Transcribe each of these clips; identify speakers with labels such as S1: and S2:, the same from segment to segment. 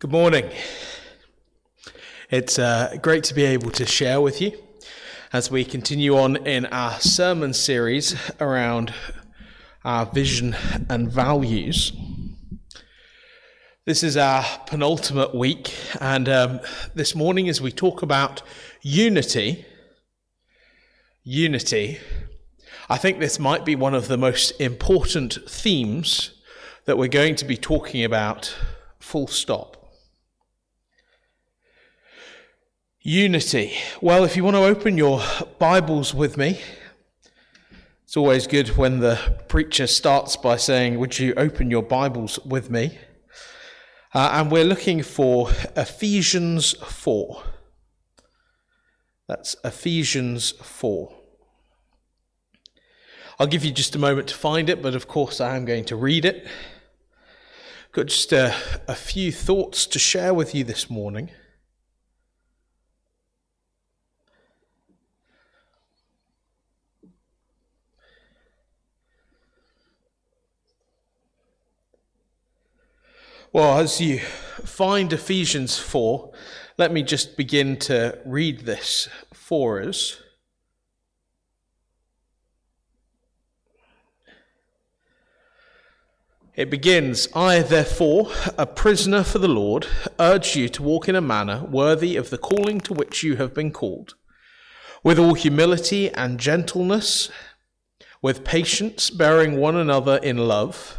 S1: Good morning. It's uh, great to be able to share with you as we continue on in our sermon series around our vision and values. This is our penultimate week, and um, this morning, as we talk about unity, unity, I think this might be one of the most important themes that we're going to be talking about, full stop. Unity. Well, if you want to open your Bibles with me, it's always good when the preacher starts by saying, Would you open your Bibles with me? Uh, and we're looking for Ephesians 4. That's Ephesians 4. I'll give you just a moment to find it, but of course I am going to read it. Got just a, a few thoughts to share with you this morning. Well, as you find Ephesians 4, let me just begin to read this for us. It begins I, therefore, a prisoner for the Lord, urge you to walk in a manner worthy of the calling to which you have been called, with all humility and gentleness, with patience, bearing one another in love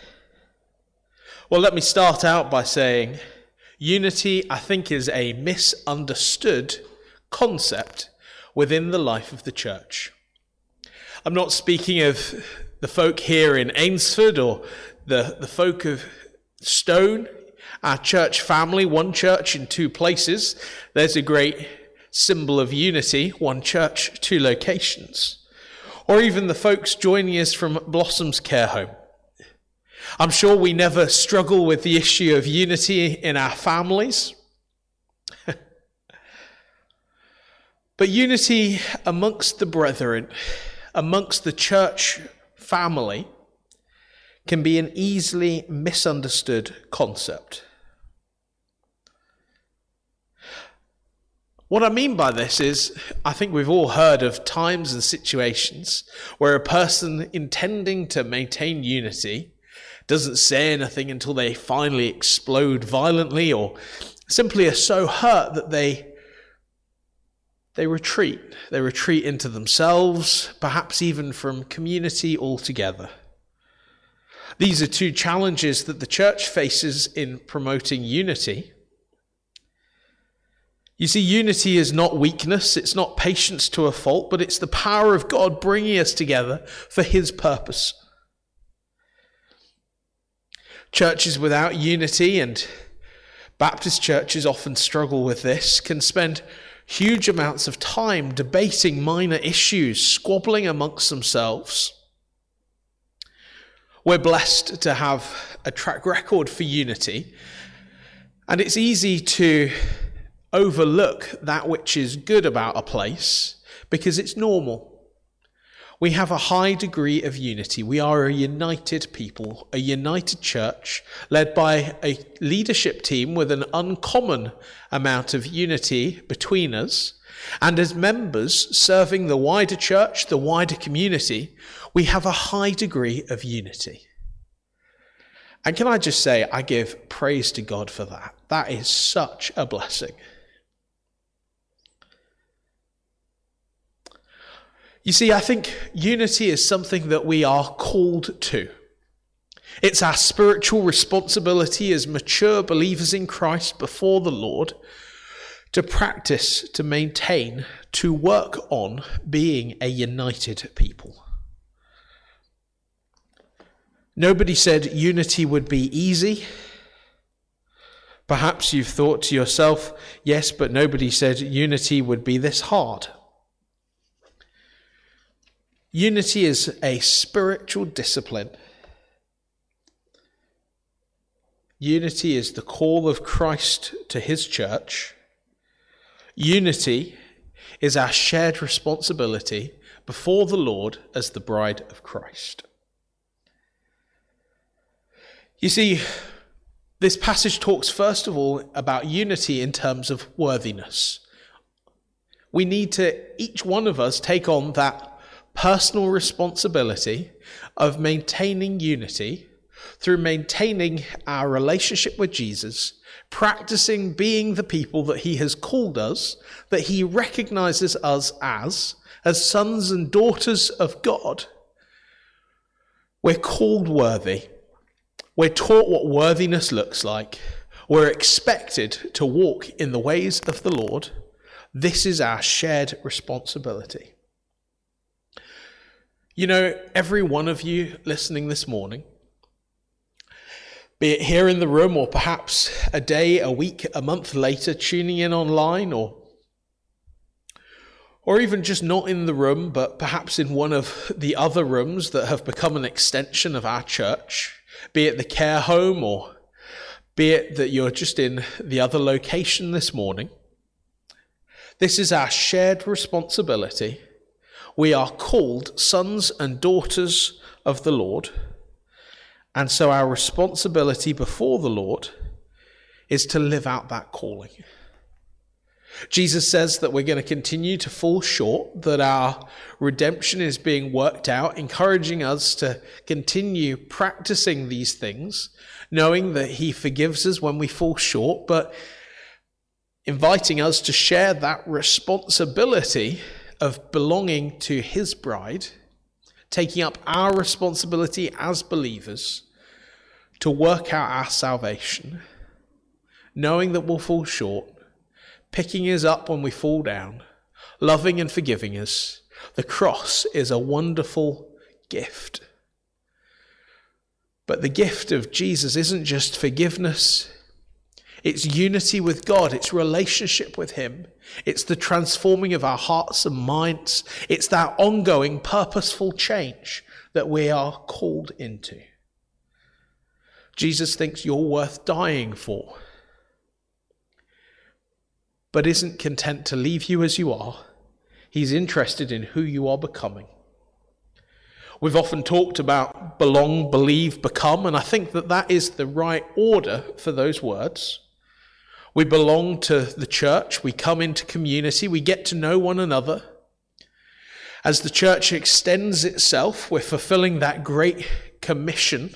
S1: Well, let me start out by saying unity, I think, is a misunderstood concept within the life of the church. I'm not speaking of the folk here in Ainsford or the, the folk of Stone, our church family, one church in two places. There's a great symbol of unity, one church, two locations. Or even the folks joining us from Blossom's Care Home. I'm sure we never struggle with the issue of unity in our families. but unity amongst the brethren, amongst the church family, can be an easily misunderstood concept. What I mean by this is, I think we've all heard of times and situations where a person intending to maintain unity doesn't say anything until they finally explode violently or simply are so hurt that they they retreat. They retreat into themselves, perhaps even from community altogether. These are two challenges that the church faces in promoting unity. You see, unity is not weakness, it's not patience to a fault, but it's the power of God bringing us together for His purpose. Churches without unity, and Baptist churches often struggle with this, can spend huge amounts of time debating minor issues, squabbling amongst themselves. We're blessed to have a track record for unity, and it's easy to overlook that which is good about a place because it's normal. We have a high degree of unity. We are a united people, a united church, led by a leadership team with an uncommon amount of unity between us. And as members serving the wider church, the wider community, we have a high degree of unity. And can I just say, I give praise to God for that. That is such a blessing. You see, I think unity is something that we are called to. It's our spiritual responsibility as mature believers in Christ before the Lord to practice, to maintain, to work on being a united people. Nobody said unity would be easy. Perhaps you've thought to yourself, yes, but nobody said unity would be this hard. Unity is a spiritual discipline. Unity is the call of Christ to his church. Unity is our shared responsibility before the Lord as the bride of Christ. You see, this passage talks first of all about unity in terms of worthiness. We need to, each one of us, take on that personal responsibility of maintaining unity through maintaining our relationship with Jesus, practicing being the people that He has called us, that He recognizes us as, as sons and daughters of God. We're called worthy. We're taught what worthiness looks like. We're expected to walk in the ways of the Lord. This is our shared responsibility. You know, every one of you listening this morning, be it here in the room or perhaps a day, a week, a month later, tuning in online or or even just not in the room, but perhaps in one of the other rooms that have become an extension of our church, be it the care home or be it that you're just in the other location this morning. This is our shared responsibility we are called sons and daughters of the Lord. And so our responsibility before the Lord is to live out that calling. Jesus says that we're going to continue to fall short, that our redemption is being worked out, encouraging us to continue practicing these things, knowing that He forgives us when we fall short, but inviting us to share that responsibility of belonging to his bride, taking up our responsibility as believers to work out our salvation, knowing that we'll fall short, picking us up when we fall down, loving and forgiving us. The cross is a wonderful gift. But the gift of Jesus isn't just forgiveness, it's unity with God. It's relationship with Him. It's the transforming of our hearts and minds. It's that ongoing, purposeful change that we are called into. Jesus thinks you're worth dying for, but isn't content to leave you as you are. He's interested in who you are becoming. We've often talked about belong, believe, become, and I think that that is the right order for those words. We belong to the church. We come into community. We get to know one another. As the church extends itself, we're fulfilling that great commission.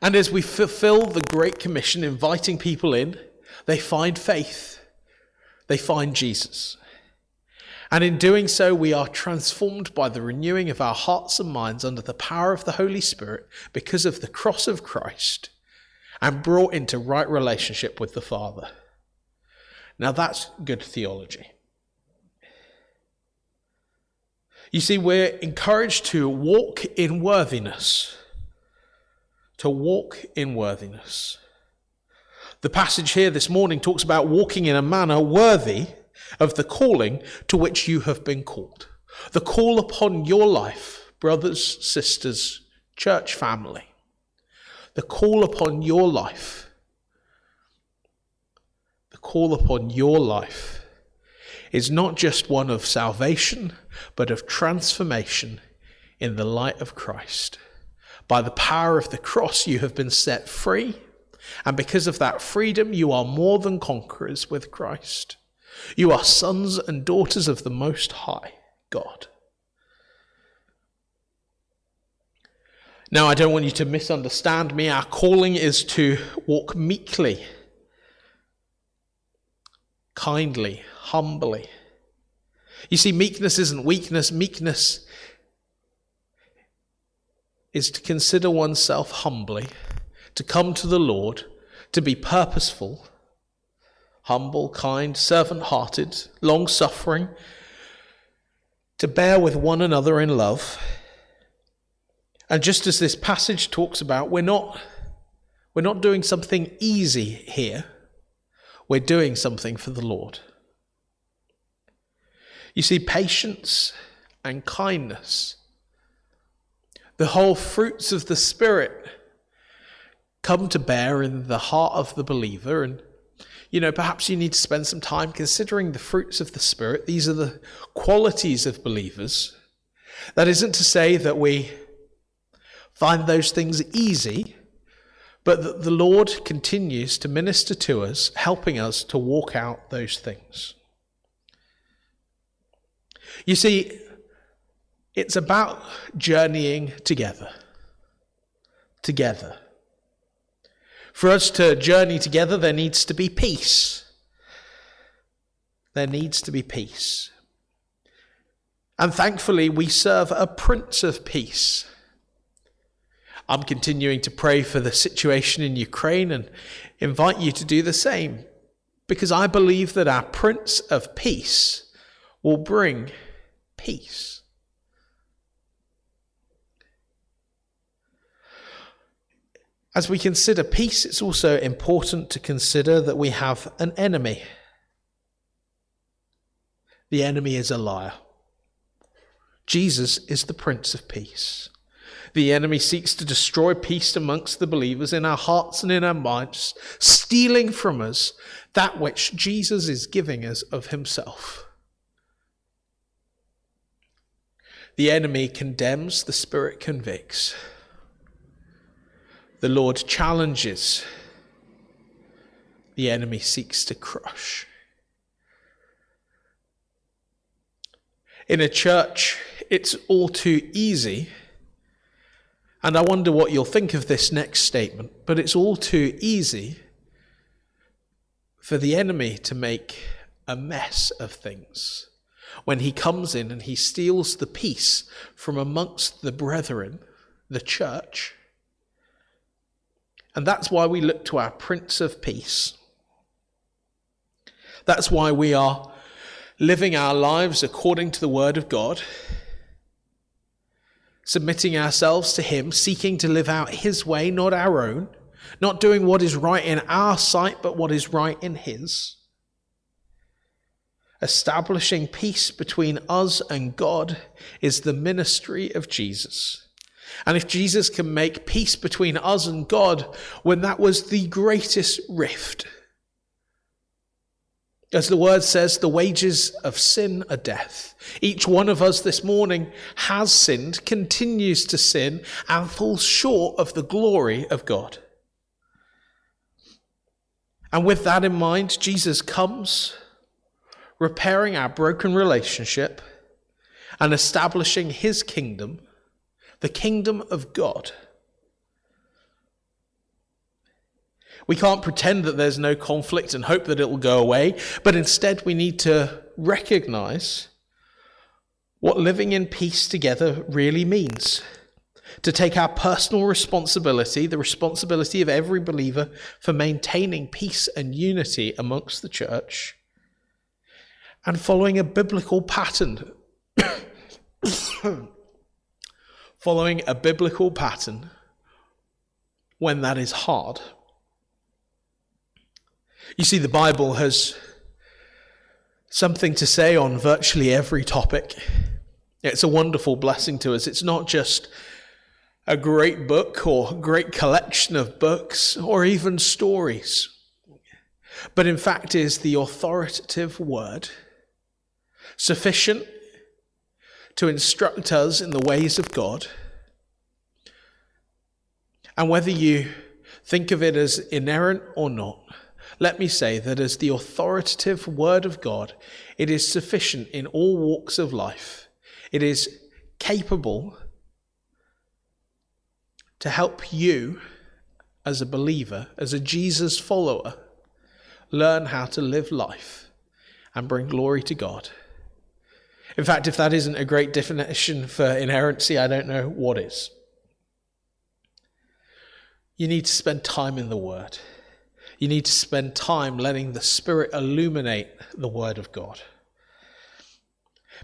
S1: And as we fulfill the great commission, inviting people in, they find faith. They find Jesus. And in doing so, we are transformed by the renewing of our hearts and minds under the power of the Holy Spirit because of the cross of Christ and brought into right relationship with the Father. Now that's good theology. You see, we're encouraged to walk in worthiness. To walk in worthiness. The passage here this morning talks about walking in a manner worthy of the calling to which you have been called. The call upon your life, brothers, sisters, church family the call upon your life, the call upon your life is not just one of salvation, but of transformation in the light of Christ. By the power of the cross, you have been set free. And because of that freedom, you are more than conquerors with Christ. You are sons and daughters of the Most High God. Now, I don't want you to misunderstand me. Our calling is to walk meekly, kindly, humbly. You see, meekness isn't weakness, meekness is to consider oneself humbly, to come to the Lord, to be purposeful, humble, kind, servant hearted, long suffering, to bear with one another in love and just as this passage talks about, we're not, We're not doing something easy here. We're doing something for the Lord. You see, patience and kindness, the whole fruits of the Spirit, come to bear in the heart of the believer. And, you know, perhaps you need to spend some time considering the fruits of the Spirit. These are the qualities of believers. That isn't to say that we find those things easy, but that the Lord continues to minister to us, helping us to walk out those things. You see, it's about journeying together. Together. For us to journey together, there needs to be peace. There needs to be peace. And thankfully, we serve a Prince of Peace. I'm continuing to pray for the situation in Ukraine and invite you to do the same because I believe that our Prince of Peace will bring peace. As we consider peace, it's also important to consider that we have an enemy. The enemy is a liar. Jesus is the Prince of Peace. The enemy seeks to destroy peace amongst the believers in our hearts and in our minds, stealing from us that which Jesus is giving us of himself. The enemy condemns, the Spirit convicts. The Lord challenges, the enemy seeks to crush. In a church, it's all too easy. And I wonder what you'll think of this next statement, but it's all too easy for the enemy to make a mess of things when he comes in and he steals the peace from amongst the brethren, the church. And that's why we look to our Prince of Peace. That's why we are living our lives according to the Word of God, submitting ourselves to Him, seeking to live out His way, not our own, not doing what is right in our sight, but what is right in His. Establishing peace between us and God is the ministry of Jesus. And if Jesus can make peace between us and God, when that was the greatest rift, as the word says, the wages of sin are death. Each one of us this morning has sinned, continues to sin, and falls short of the glory of God. And with that in mind, Jesus comes, repairing our broken relationship and establishing his kingdom, the kingdom of God. We can't pretend that there's no conflict and hope that it will go away, but instead we need to recognize what living in peace together really means. To take our personal responsibility, the responsibility of every believer for maintaining peace and unity amongst the church, and following a biblical pattern. following a biblical pattern when that is hard. You see, the Bible has something to say on virtually every topic. It's a wonderful blessing to us. It's not just a great book or great collection of books or even stories, but in fact is the authoritative word, sufficient to instruct us in the ways of God. And whether you think of it as inerrant or not, let me say that as the authoritative Word of God, it is sufficient in all walks of life. It is capable to help you as a believer, as a Jesus follower, learn how to live life and bring glory to God. In fact, if that isn't a great definition for inerrancy, I don't know what is. You need to spend time in the Word. You need to spend time letting the Spirit illuminate the Word of God.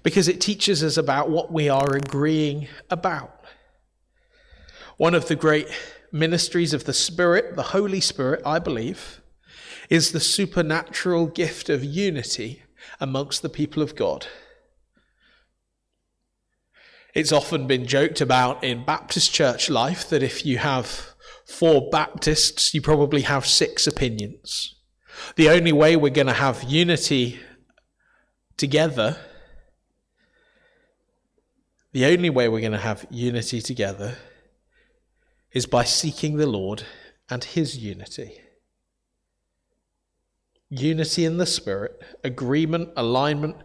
S1: Because it teaches us about what we are agreeing about. One of the great ministries of the Spirit, the Holy Spirit, I believe, is the supernatural gift of unity amongst the people of God. It's often been joked about in Baptist church life that if you have four Baptists, you probably have six opinions. The only way we're going to have unity together, the only way we're going to have unity together is by seeking the Lord and His unity. Unity in the Spirit, agreement, alignment,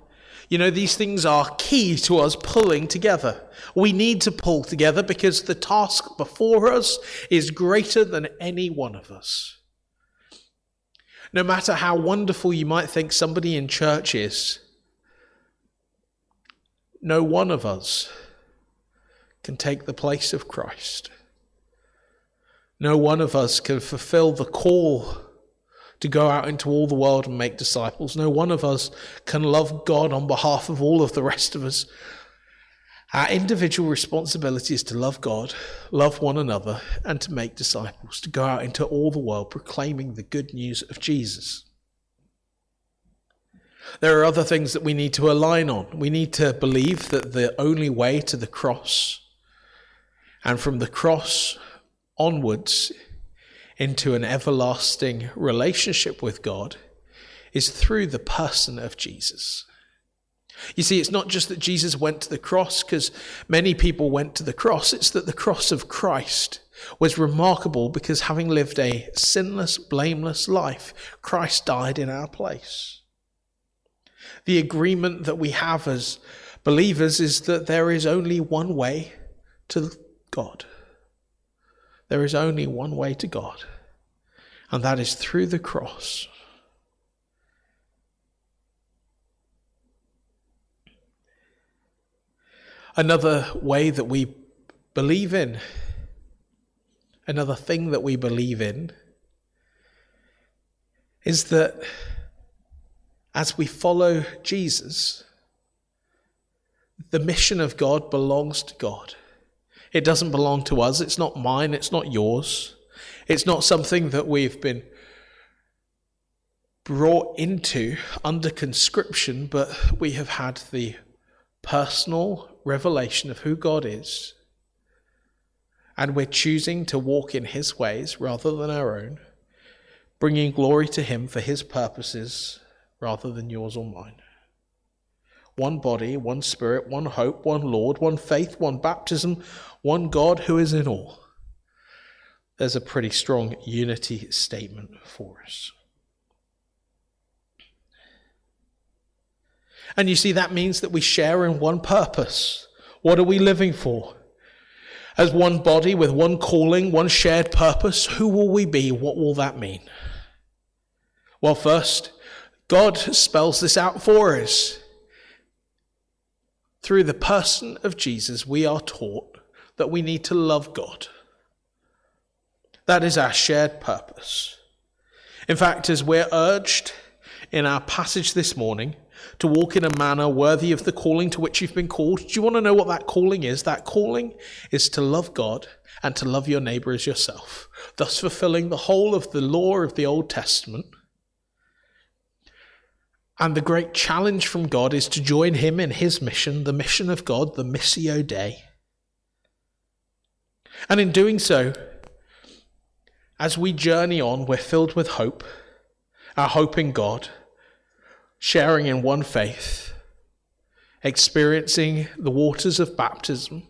S1: you know, these things are key to us pulling together. We need to pull together because the task before us is greater than any one of us. No matter how wonderful you might think somebody in church is, no one of us can take the place of Christ. No one of us can fulfill the call to go out into all the world and make disciples. No one of us can love God on behalf of all of the rest of us. Our individual responsibility is to love God, love one another, and to make disciples, to go out into all the world proclaiming the good news of Jesus. There are other things that we need to align on. We need to believe that the only way to the cross, and from the cross onwards, into an everlasting relationship with God is through the person of Jesus. You see, it's not just that Jesus went to the cross, because many people went to the cross. It's that the cross of Christ was remarkable because having lived a sinless, blameless life, Christ died in our place. The agreement that we have as believers is that there is only one way to God. There is only one way to God, and that is through the cross. Another way that we believe in, another thing that we believe in, is that as we follow Jesus, the mission of God belongs to God. It doesn't belong to us. It's not mine. It's not yours. It's not something that we've been brought into under conscription, but we have had the personal revelation of who God is. And we're choosing to walk in His ways rather than our own, bringing glory to Him for His purposes rather than yours or mine one body, one spirit, one hope, one Lord, one faith, one baptism, one God who is in all. There's a pretty strong unity statement for us. And you see, that means that we share in one purpose. What are we living for? As one body with one calling, one shared purpose, who will we be? What will that mean? Well, first, God spells this out for us. Through the person of Jesus, we are taught that we need to love God. That is our shared purpose. In fact, as we're urged in our passage this morning to walk in a manner worthy of the calling to which you've been called, do you want to know what that calling is? That calling is to love God and to love your neighbor as yourself, thus fulfilling the whole of the law of the Old Testament and the great challenge from God is to join him in his mission, the mission of God, the Missio Dei. And in doing so, as we journey on, we're filled with hope, our hope in God, sharing in one faith, experiencing the waters of baptism,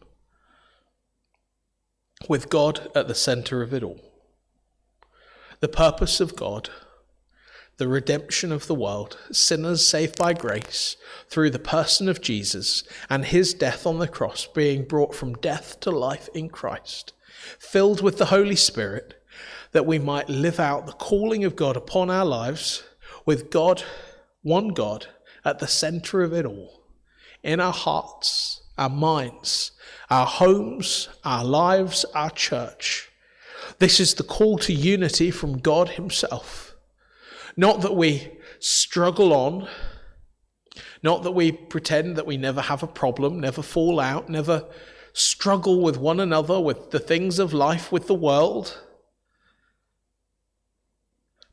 S1: with God at the center of it all. The purpose of God the redemption of the world, sinners saved by grace through the person of Jesus and his death on the cross, being brought from death to life in Christ, filled with the Holy Spirit, that we might live out the calling of God upon our lives with God, one God, at the center of it all, in our hearts, our minds, our homes, our lives, our church. This is the call to unity from God Himself not that we struggle on, not that we pretend that we never have a problem, never fall out, never struggle with one another, with the things of life, with the world,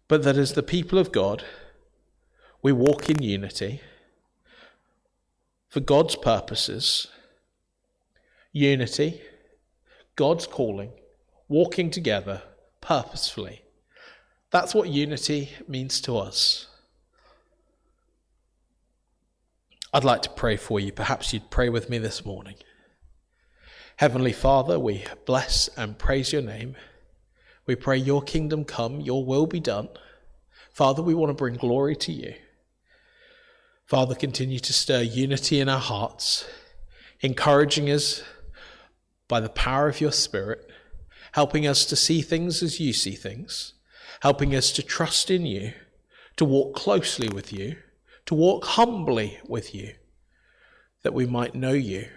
S1: but that as the people of God, we walk in unity for God's purposes, unity, God's calling, walking together purposefully. That's what unity means to us. I'd like to pray for you. Perhaps you'd pray with me this morning. Heavenly Father, we bless and praise your name. We pray your kingdom come, your will be done. Father, we want to bring glory to you. Father, continue to stir unity in our hearts, encouraging us by the power of your Spirit, helping us to see things as you see things, helping us to trust in you, to walk closely with you, to walk humbly with you, that we might know you,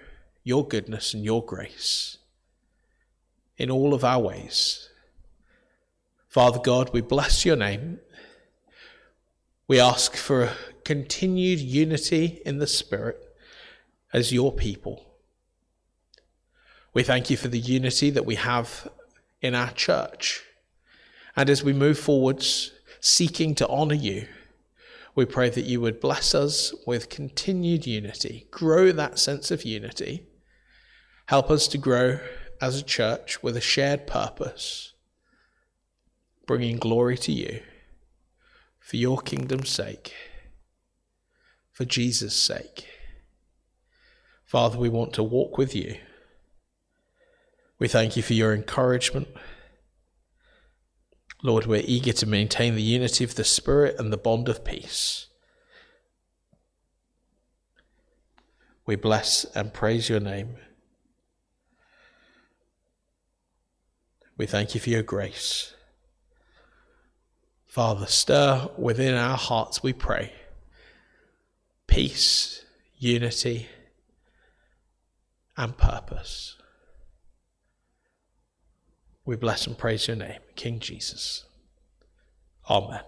S1: your goodness, and your grace in all of our ways. Father God, we bless your name. We ask for a continued unity in the Spirit as your people. We thank you for the unity that we have in our church. And as we move forwards, seeking to honour you, we pray that you would bless us with continued unity, grow that sense of unity, help us to grow as a church with a shared purpose, bringing glory to you for your kingdom's sake, for Jesus' sake. Father, we want to walk with you. We thank you for your encouragement. Lord, we're eager to maintain the unity of the Spirit and the bond of peace. We bless and praise your name. We thank you for your grace. Father, stir within our hearts, we pray, peace, unity, and purpose. We bless and praise your name, King Jesus. Amen.